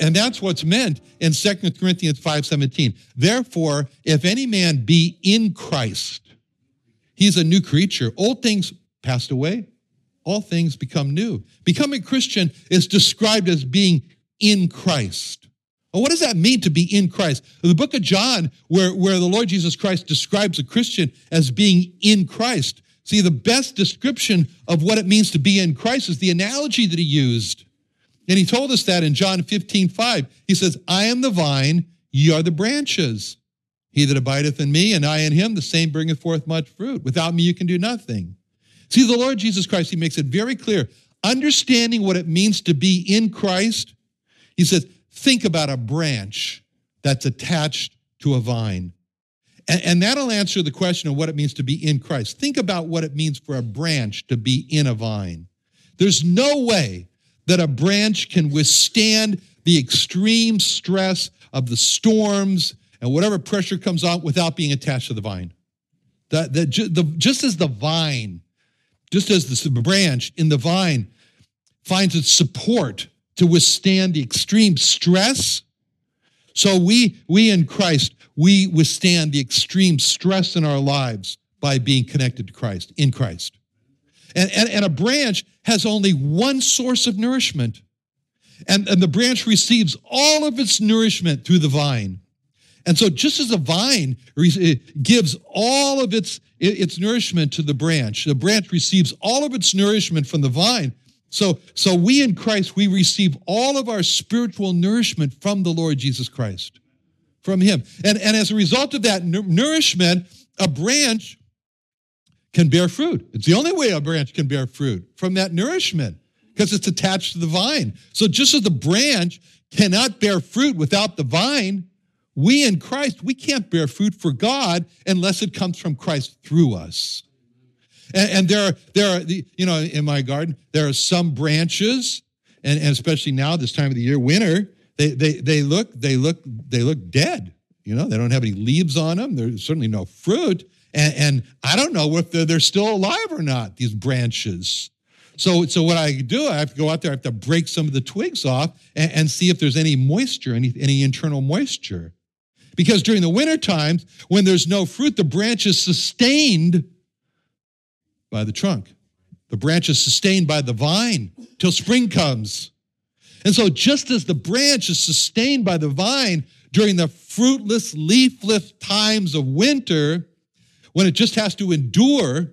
And that's what's meant in 2 corinthians 5.17 therefore if any man be in christ he's a new creature. Old things passed away. All things become new. Becoming christian is described as being in christ. Well, what does that mean to be in christ? The book of john where, where the lord jesus christ describes a christian as being in christ. See the best description of what it means to be in christ is the analogy that he used and he told us that in John 15, 5. He says, I am the vine, ye are the branches. He that abideth in me, and I in him, the same bringeth forth much fruit. Without me, you can do nothing. See, the Lord Jesus Christ, he makes it very clear. Understanding what it means to be in Christ, he says, think about a branch that's attached to a vine. And, and that'll answer the question of what it means to be in Christ. Think about what it means for a branch to be in a vine. There's no way that a branch can withstand the extreme stress of the storms and whatever pressure comes out without being attached to the vine. That, that the, just as the vine, just as the branch in the vine finds its support to withstand the extreme stress, so we, we in Christ, we withstand the extreme stress in our lives by being connected to Christ, in Christ. And, and, and a branch has only one source of nourishment. And, and the branch receives all of its nourishment through the vine. And so, just as a vine eh, gives all of its, its nourishment to the branch, the branch receives all of its nourishment from the vine. So, so we in Christ, we receive all of our spiritual nourishment from the Lord Jesus Christ, from Him. And, and as a result of that nourishment, a branch can bear fruit. It's the only way a branch can bear fruit from that nourishment because it's attached to the vine. So just as the branch cannot bear fruit without the vine, we in Christ, we can't bear fruit for God unless it comes from Christ through us. And, and there are, there are, you know, in my garden, there are some branches, and, and especially now, this time of the year, winter, they, they, they look, they look, they look dead. You know, they don't have any leaves on them. There's certainly no fruit. And, and I don't know if they're, they're still alive or not, these branches. So, so what I do, I have to go out there, I have to break some of the twigs off and, and see if there's any moisture, any, any internal moisture. Because during the winter times, when there's no fruit, the branch is sustained by the trunk. The branch is sustained by the vine till spring comes. And so, just as the branch is sustained by the vine during the fruitless, leafless times of winter, when it just has to endure.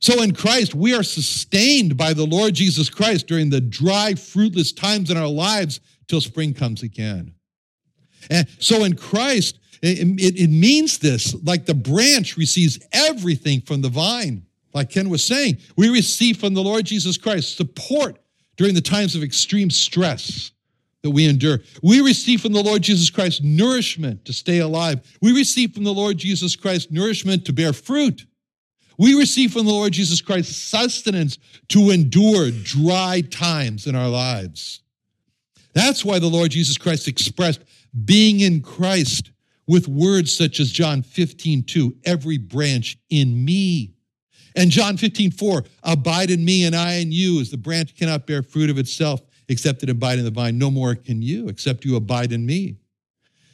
So in Christ, we are sustained by the Lord Jesus Christ during the dry, fruitless times in our lives till spring comes again. And so in Christ, it, it, it, means this like the branch receives everything from the vine. Like Ken was saying, we receive from the Lord Jesus Christ support during the times of extreme stress. That we endure. We receive from the Lord Jesus Christ nourishment to stay alive. We receive from the Lord Jesus Christ nourishment to bear fruit. We receive from the Lord Jesus Christ sustenance to endure dry times in our lives. That's why the Lord Jesus Christ expressed being in Christ with words such as John 15, 2, every branch in me. And John 15, 4, abide in me and I in you, as the branch cannot bear fruit of itself except it abide in the vine. No more can you, except you abide in me.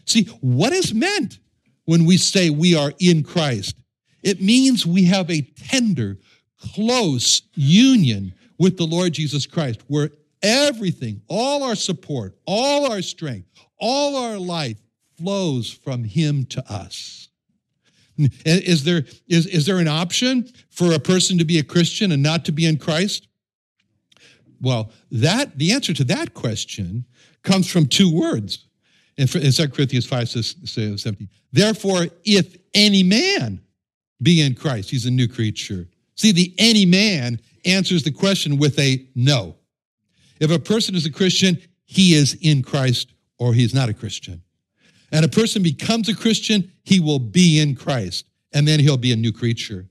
See, what is meant when we say we are in Christ? It means we have a tender, close union with the Lord Jesus Christ, where everything, all our support, all our strength, all our life flows from Him to us. Is there, is, is there an option for a person to be a Christian and not to be in Christ? Well, that the answer to that question comes from two words in 2 Corinthians 5 17. Therefore, if any man be in Christ, he's a new creature. See, the any man answers the question with a no. If a person is a Christian, he is in Christ or he's not a Christian. And a person becomes a Christian, he will be in Christ, and then he'll be a new creature.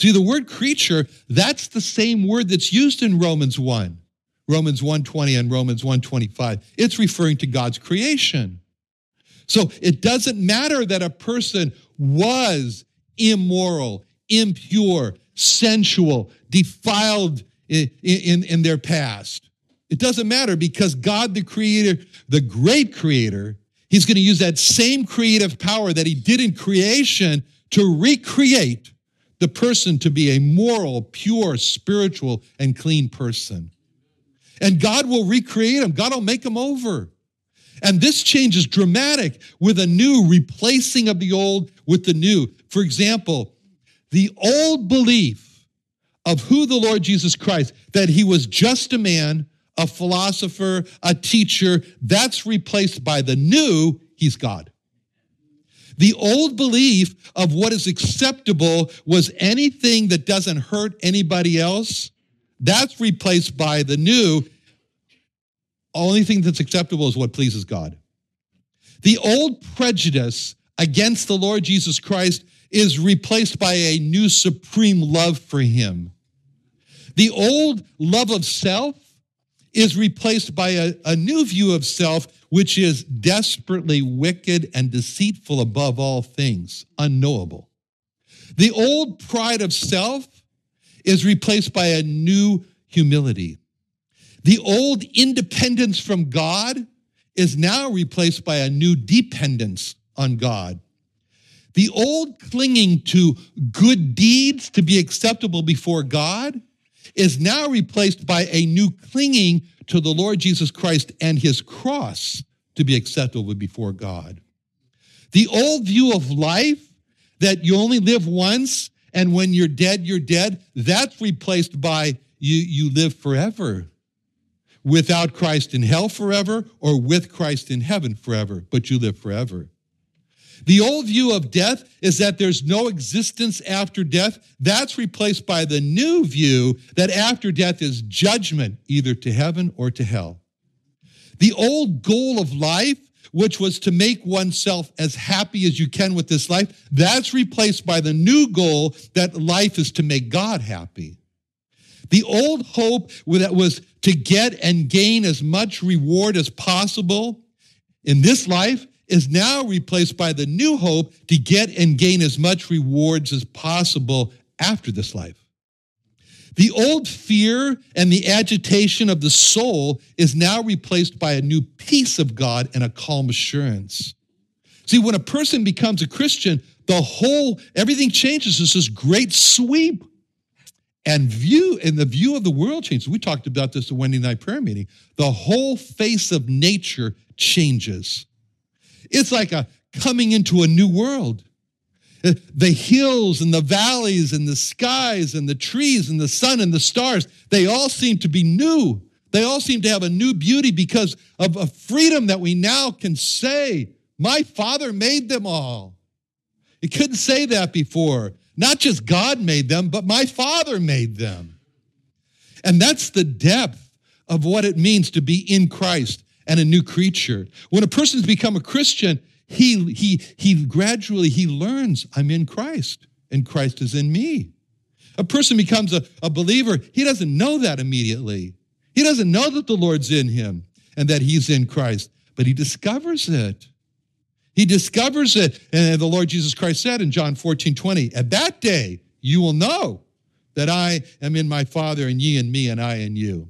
See, the word creature, that's the same word that's used in Romans 1, Romans 120 and Romans 125. It's referring to God's creation. So it doesn't matter that a person was immoral, impure, sensual, defiled in, in, in their past. It doesn't matter because God, the creator, the great creator, he's going to use that same creative power that he did in creation to recreate the person to be a moral, pure, spiritual, and clean person. And God will recreate him, God will make him over. And this change is dramatic with a new replacing of the old with the new. For example, the old belief of who the Lord Jesus Christ, that he was just a man, a philosopher, a teacher, that's replaced by the new, he's God. The old belief of what is acceptable was anything that doesn't hurt anybody else. That's replaced by the new. Only thing that's acceptable is what pleases God. The old prejudice against the Lord Jesus Christ is replaced by a new supreme love for him. The old love of self is replaced by a, a new view of self, which is desperately wicked and deceitful above all things, unknowable. The old pride of self is replaced by a new humility. The old independence from God is now replaced by a new dependence on God. The old clinging to good deeds to be acceptable before God is now replaced by a new clinging to the Lord Jesus Christ and his cross to be acceptable before God. The old view of life that you only live once and when you're dead, you're dead, that's replaced by you, you live forever without Christ in hell forever or with Christ in heaven forever, but you live forever. The old view of death is that there's no existence after death. That's replaced by the new view that after death is judgment, either to heaven or to hell. The old goal of life, which was to make oneself as happy as you can with this life, that's replaced by the new goal that life is to make God happy. The old hope that was to get and gain as much reward as possible in this life is now replaced by the new hope to get and gain as much rewards as possible after this life. The old fear and the agitation of the soul is now replaced by a new peace of God and a calm assurance. See, when a person becomes a Christian, the whole, everything changes. It's this great sweep. And view, and the view of the world changes. We talked about this at Wednesday night prayer meeting. The whole face of nature changes. It's like a coming into a new world. Uh, the hills and the valleys and the skies and the trees and the sun and the stars, they all seem to be new. They all seem to have a new beauty because of a freedom that we now can say, My Father made them all. You couldn't say that before. Not just God made them, but my Father made them. And that's the depth of what it means to be in Christ and a new creature. When a person's become a Christian, he, he, he gradually, he learns, I'm in Christ and Christ is in me. A person becomes a, a believer, he doesn't know that immediately. He doesn't know that the Lord's in him and that he's in Christ, but he discovers it. He discovers it. And the Lord Jesus Christ said in John 14, 20, at that day you will know that I am in my Father and ye in me and I in you.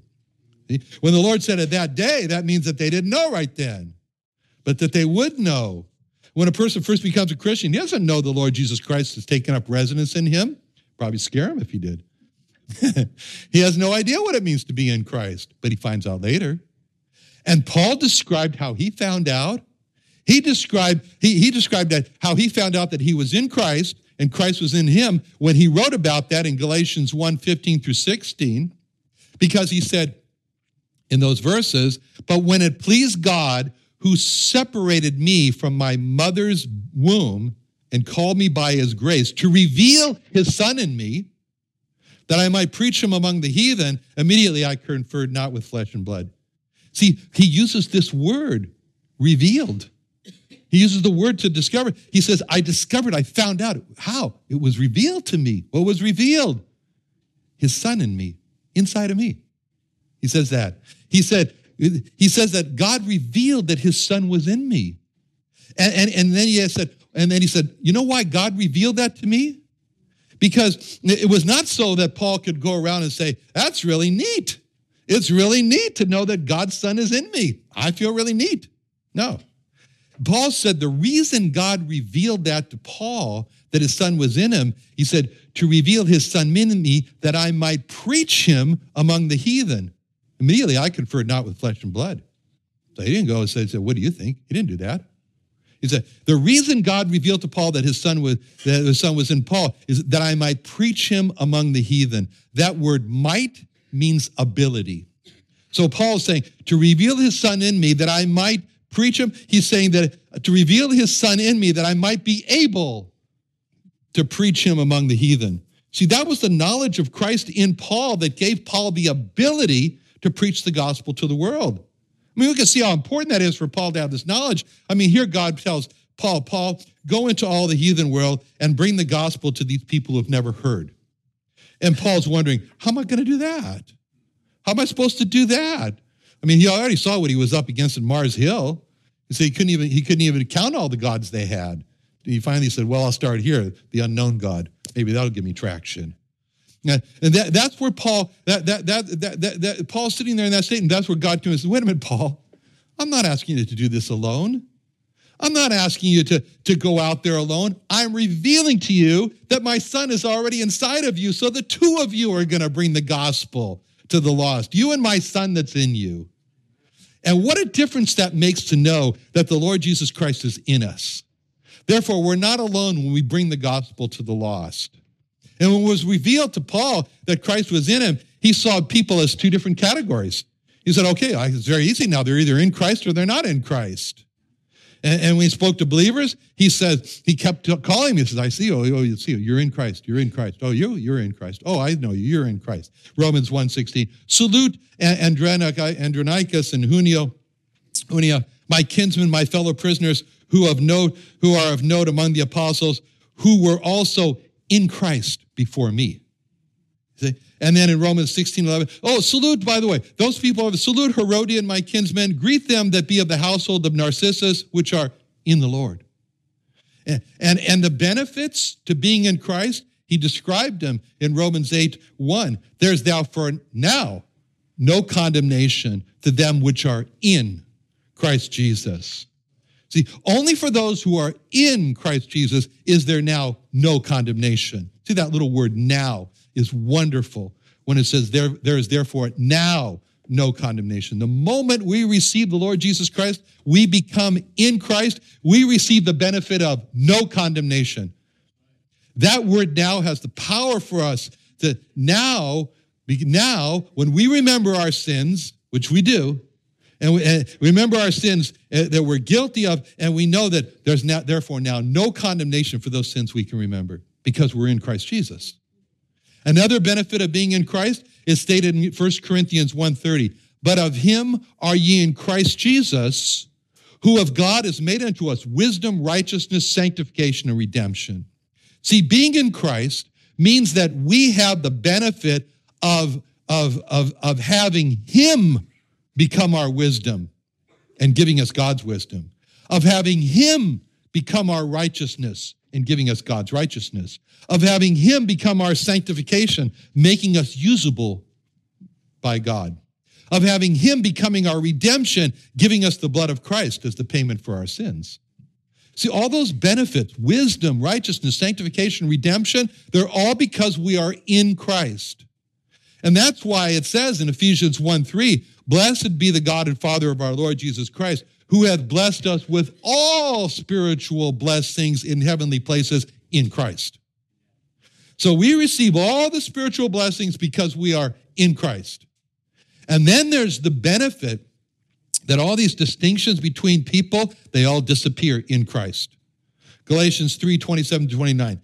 When the Lord said at that day, that means that they didn't know right then, but that they would know. When a person first becomes a Christian, he doesn't know the Lord Jesus Christ has taken up residence in him. Probably scare him if he did. he has no idea what it means to be in Christ, but he finds out later. And Paul described how he found out. He described, he, he described that how he found out that he was in Christ and Christ was in him when he wrote about that in Galatians 1 15 through 16, because he said, in those verses, but when it pleased God who separated me from my mother's womb and called me by his grace to reveal his son in me, that I might preach him among the heathen, immediately I conferred not with flesh and blood. See, he uses this word, revealed. He uses the word to discover. He says, I discovered, I found out. How? It was revealed to me. What was revealed? His son in me, inside of me. He says that. He said, he says that God revealed that his son was in me. And, and, and then he said, and then he said, you know why God revealed that to me? Because it was not so that Paul could go around and say, that's really neat. It's really neat to know that God's son is in me. I feel really neat. No. Paul said the reason God revealed that to Paul, that his son was in him, he said, to reveal his son in me that I might preach him among the heathen. Immediately, I conferred not with flesh and blood. So he didn't go and say, What do you think? He didn't do that. He said, The reason God revealed to Paul that his son was that his son was in Paul is that I might preach him among the heathen. That word might means ability. So Paul's saying, to reveal his son in me that I might preach him, he's saying that to reveal his son in me that I might be able to preach him among the heathen. See, that was the knowledge of Christ in Paul that gave Paul the ability to preach the gospel to the world. I mean, we can see how important that is for Paul to have this knowledge. I mean, here God tells Paul, Paul, go into all the heathen world and bring the gospel to these people who've never heard. And Paul's wondering, how am I going to do that? How am I supposed to do that? I mean, he already saw what he was up against in Mars Hill. He So he couldn't even he couldn't even count all the gods they had. He finally said, "Well, I'll start here, the unknown God. Maybe that'll give me traction." And that, that's where Paul, that, that, that, that, that, that, Paul's sitting there in that state, and that's where God comes wait a minute, Paul, I'm not asking you to do this alone. I'm not asking you to, to go out there alone. I'm revealing to you that my son is already inside of you. So the two of you are going to bring the gospel to the lost, you and my son that's in you. And what a difference that makes to know that the Lord Jesus Christ is in us. Therefore, we're not alone when we bring the gospel to the lost. And when it was revealed to Paul that Christ was in him, he saw people as two different categories. He said, okay, it's very easy now. They're either in Christ or they're not in Christ. And, and when he spoke to believers, he said, he kept calling me. He says, I see you. Oh, you see you. You're in Christ. You're in Christ. Oh, you, you're in Christ. Oh, I know you. You're in Christ. Romans 1.16. Salute Andronicus and Junio, Junia, my kinsmen, my fellow prisoners, who of note, who are of note among the apostles, who were also in Christ before me. See? And then in Romans 16, 11, oh, salute, by the way, those people, have salute Herodion, my kinsmen, greet them that be of the household of Narcissus, which are in the Lord. And, and, and the benefits to being in Christ, he described them in Romans 8, 1. There's thou for now no condemnation to them which are in Christ Jesus. See, only for those who are in Christ Jesus is there now no condemnation. See, that little word now is wonderful when it says there, there is therefore now no condemnation. The moment we receive the Lord Jesus Christ, we become in Christ, we receive the benefit of no condemnation. That word now has the power for us to now, now, when we remember our sins, which we do, and, we, and remember our sins uh, that we're guilty of, and we know that there's now, therefore now no condemnation for those sins we can remember because we're in Christ Jesus. Another benefit of being in Christ is stated in 1 Corinthians 1.30. but of him are ye in Christ Jesus, who of God is made unto us wisdom, righteousness, sanctification, and redemption. See, being in Christ means that we have the benefit of, of, of, of having him become our wisdom and giving us God's wisdom, of having him become our righteousness and giving us God's righteousness, of having him become our sanctification, making us usable by God of having him becoming our redemption, giving us the blood of Christ as the payment for our sins. See, all those benefits, wisdom, righteousness, sanctification, redemption, they're all because we are in Christ. And that's why it says in Ephesians 1 3, Blessed be the God and Father of our Lord Jesus Christ, who hath blessed us with all spiritual blessings in heavenly places in Christ. So we receive all the spiritual blessings because we are in Christ. And then there's the benefit that all these distinctions between people, they all disappear in Christ. Galatians 3 27 to 29.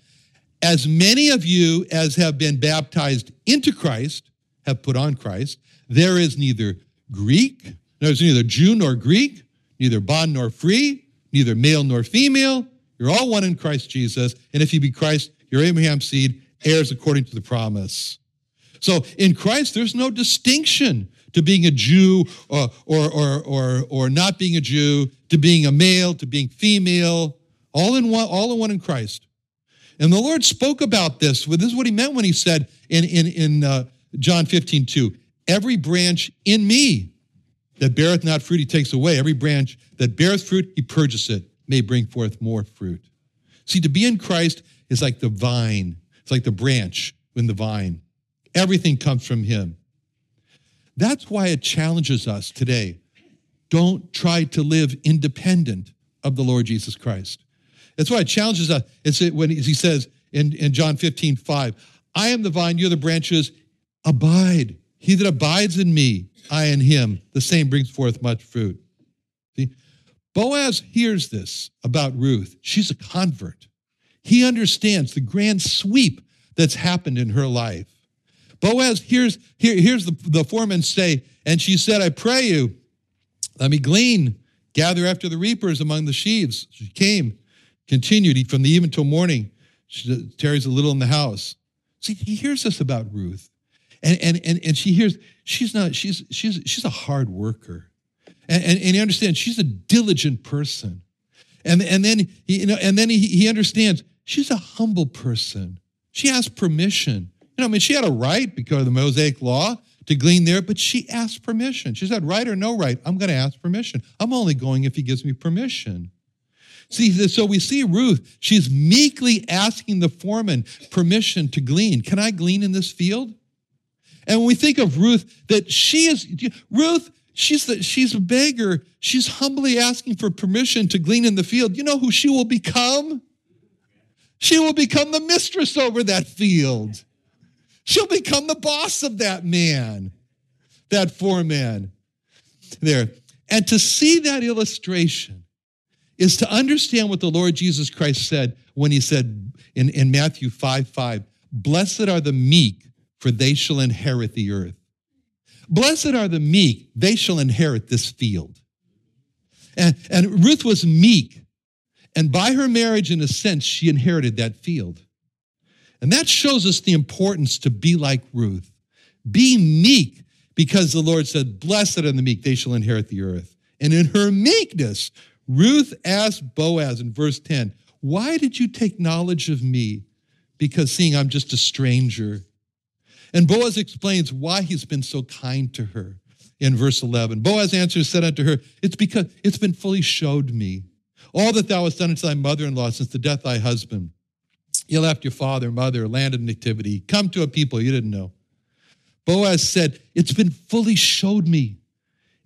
As many of you as have been baptized into Christ have put on Christ, there is neither Greek, No, it's neither Jew nor Greek, neither bond nor free, neither male nor female. You're all one in Christ Jesus. And if you be Christ, you're Abraham's seed, heirs according to the promise. So in Christ, there's no distinction to being a Jew or, or, or, or, or not being a Jew, to being a male, to being female, all in one, all in one in Christ. And the Lord spoke about this. This is what he meant when he said in, in, in uh, John 15, 2, every branch in me that beareth not fruit, he takes away. Every branch that beareth fruit, he purges it, may bring forth more fruit. See, to be in Christ is like the vine. It's like the branch in the vine. Everything comes from him. That's why it challenges us today. Don't try to live independent of the Lord Jesus Christ. That's why it challenges us. It's when he says in, in John 15, 5, I am the vine, you're the branches. Abide. He that abides in me, I in him, the same brings forth much fruit. See? Boaz hears this about Ruth. She's a convert. He understands the grand sweep that's happened in her life. Boaz hears, here, here's the, the foreman say, and she said, I pray you, let me glean, gather after the reapers among the sheaves. She came, continued from the even till morning. She tarries a little in the house. See, he hears this about Ruth. And, and, and, and she hears, she's not, she's, she's, she's a hard worker. And, and, and he understands she's a diligent person. And, and then, he, you know, and then he, he understands she's a humble person. She asks permission. You know, I mean, she had a right because of the Mosaic law to glean there, but she asked permission. She said, right or no right, I'm going to ask permission. I'm only going if he gives me permission. See, so we see Ruth, she's meekly asking the foreman permission to glean. Can I glean in this field? And when we think of Ruth, that she is, Ruth, she's, the, she's a beggar. She's humbly asking for permission to glean in the field. You know who she will become? She will become the mistress over that field. She'll become the boss of that man, that foreman there. And to see that illustration is to understand what the Lord Jesus Christ said when he said in, in Matthew 5 5, Blessed are the meek, for they shall inherit the earth. Blessed are the meek, they shall inherit this field. And, and Ruth was meek. And by her marriage, in a sense, she inherited that field. And that shows us the importance to be like Ruth. Be meek because the Lord said, Blessed are the meek, they shall inherit the earth. And in her meekness, Ruth asked Boaz in verse 10, Why did you take knowledge of me? Because seeing I'm just a stranger. And Boaz explains why he's been so kind to her in verse 11. Boaz answers, said unto her, It's because it's been fully showed me all that thou hast done unto thy mother in law since the death of thy husband you left your father, mother, land of nativity, come to a people you didn't know. Boaz said, It's been fully showed me.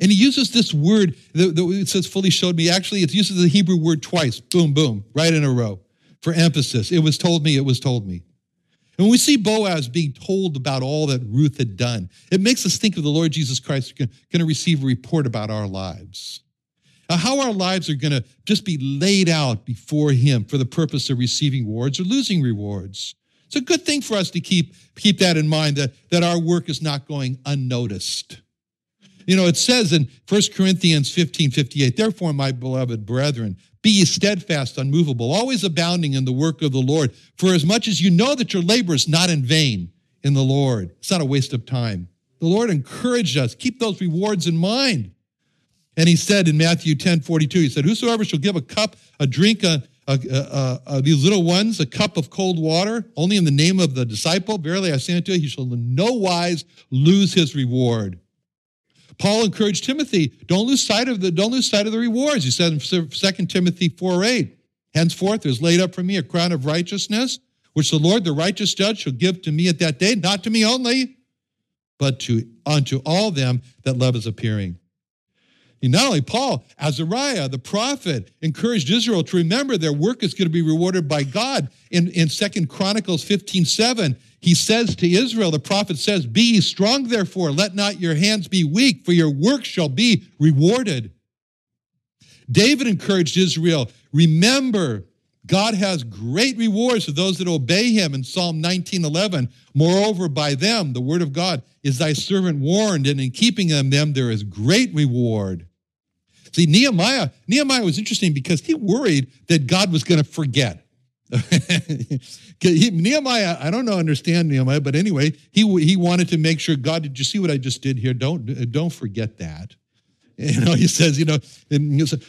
And he uses this word, that it says fully showed me. Actually, it uses the Hebrew word twice, boom, boom, right in a row for emphasis. It was told me, it was told me. And when we see Boaz being told about all that Ruth had done, it makes us think of the Lord Jesus Christ going to receive a report about our lives how our lives are going to just be laid out before Him for the purpose of receiving rewards or losing rewards. It's a good thing for us to keep, keep that in mind that, that our work is not going unnoticed. You know, it says in 1 Corinthians 15 58, therefore, my beloved brethren, be ye steadfast, unmovable, always abounding in the work of the Lord, for as much as you know that your labor is not in vain in the Lord. It's not a waste of time. The Lord encouraged us. Keep those rewards in mind. And he said in Matthew 10 42, he said, Whosoever shall give a cup, a drink, a, a, a, a, these little ones, a cup of cold water, only in the name of the disciple, verily I say unto you, he shall in no wise lose his reward. Paul encouraged Timothy, don't lose sight of the, don't lose sight of the rewards. He said in 2 Timothy 4 8, henceforth there's laid up for me a crown of righteousness, which the Lord, the righteous judge, shall give to me at that day, not to me only, but to unto all them that love is appearing. And not only Paul, Azariah, the prophet, encouraged Israel to remember their work is going to be rewarded by God. In, in 2 Chronicles 15, 7, he says to Israel, the prophet says, Be strong, therefore, let not your hands be weak, for your work shall be rewarded. David encouraged Israel, remember, God has great rewards for those that obey him in Psalm 19:11. Moreover, by them, the word of God, is thy servant warned, and in keeping them, them there is great reward. See, Nehemiah, Nehemiah was interesting because he worried that God was going to forget. he, Nehemiah, I don't know, understand Nehemiah, but anyway, he he wanted to make sure God. Did you see what I just did here? Don't don't forget that. You know, he says, you know,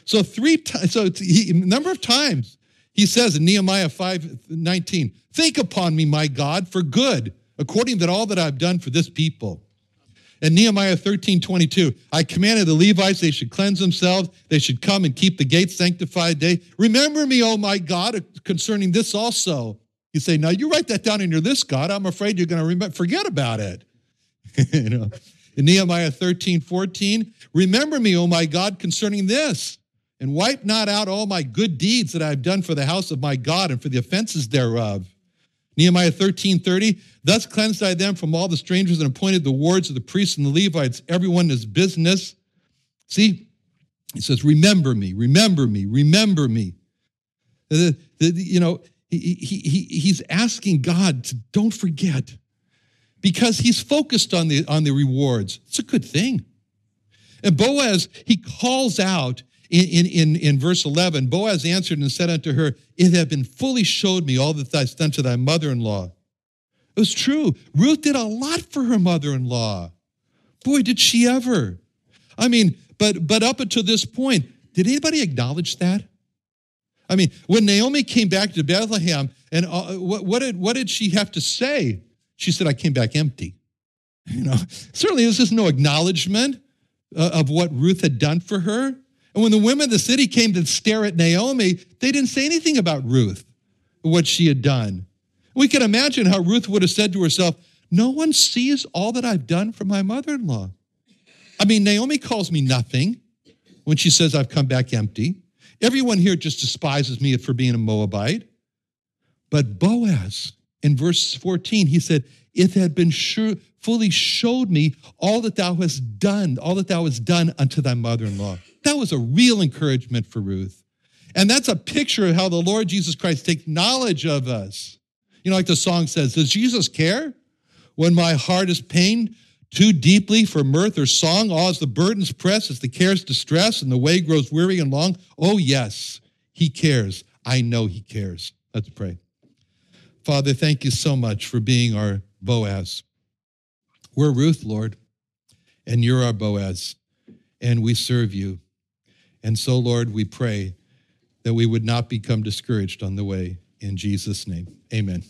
so three times, so he, number of times he says in Nehemiah 5 19, think upon me, my God, for good, according to all that I've done for this people. And Nehemiah 13, 22, I commanded the Levites they should cleanse themselves, they should come and keep the gates sanctified day. Remember me, O my God, concerning this also. You say, now you write that down in your list, God. I'm afraid you're going to forget about it. you know, in Nehemiah 13, 14, remember me, O my God, concerning this, and wipe not out all my good deeds that I have done for the house of my God and for the offenses thereof. Nehemiah 13, 30, thus cleansed I them from all the strangers and appointed the wards of the priests and the Levites, everyone in his business. See, he says, remember me, remember me, remember me. The, the, you know, he, he, he, he's asking God to don't forget because he's focused on the, on the rewards. It's a good thing. And Boaz, he calls out in, in, in verse 11, Boaz answered and said unto her, It hath been fully showed me all that thou'st done to thy mother in law. It was true. Ruth did a lot for her mother in law. Boy, did she ever. I mean, but, but up until this point, did anybody acknowledge that? I mean, when Naomi came back to Bethlehem, and uh, what, what, did, what did she have to say? She said, I came back empty. You know, certainly this is no acknowledgement uh, of what Ruth had done for her. And when the women of the city came to stare at Naomi, they didn't say anything about Ruth, what she had done. We can imagine how Ruth would have said to herself, No one sees all that I've done for my mother in law. I mean, Naomi calls me nothing when she says I've come back empty. Everyone here just despises me for being a Moabite. But Boaz, in verse 14, he said, It had been sure, fully showed me all that thou hast done, all that thou hast done unto thy mother in law. That was a real encouragement for Ruth. And that's a picture of how the Lord Jesus Christ takes knowledge of us. You know, like the song says, Does Jesus care? When my heart is pained too deeply for mirth or song, all as the burdens press, as the cares distress, and the way grows weary and long. Oh, yes, he cares. I know he cares. Let's pray. Father, thank you so much for being our Boaz. We're Ruth, Lord, and you're our Boaz, and we serve you. And so, Lord, we pray that we would not become discouraged on the way. In Jesus' name, amen.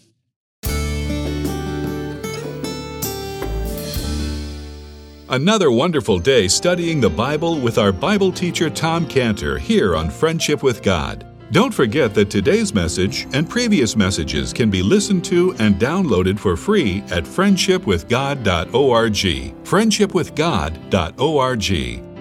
Another wonderful day studying the Bible with our Bible teacher Tom Cantor here on Friendship with God. Don't forget that today's message and previous messages can be listened to and downloaded for free at friendshipwithgod.org. Friendshipwithgod.org.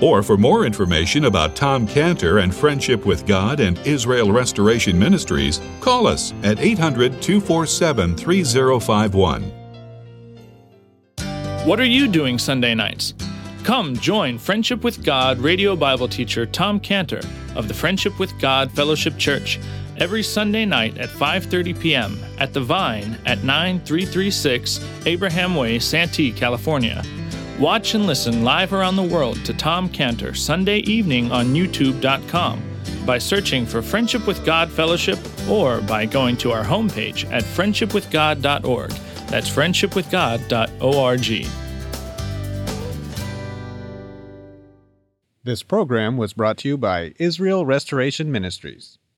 Or for more information about Tom Cantor and Friendship with God and Israel Restoration Ministries, call us at 800 247 3051. What are you doing Sunday nights? Come join Friendship with God radio Bible teacher Tom Cantor of the Friendship with God Fellowship Church every Sunday night at 5:30 p.m. at The Vine at 9336 Abraham Way, Santee, California. Watch and listen live around the world to Tom Cantor Sunday evening on youtube.com by searching for Friendship with God Fellowship or by going to our homepage at friendshipwithgod.org. That's friendshipwithgod.org. This program was brought to you by Israel Restoration Ministries.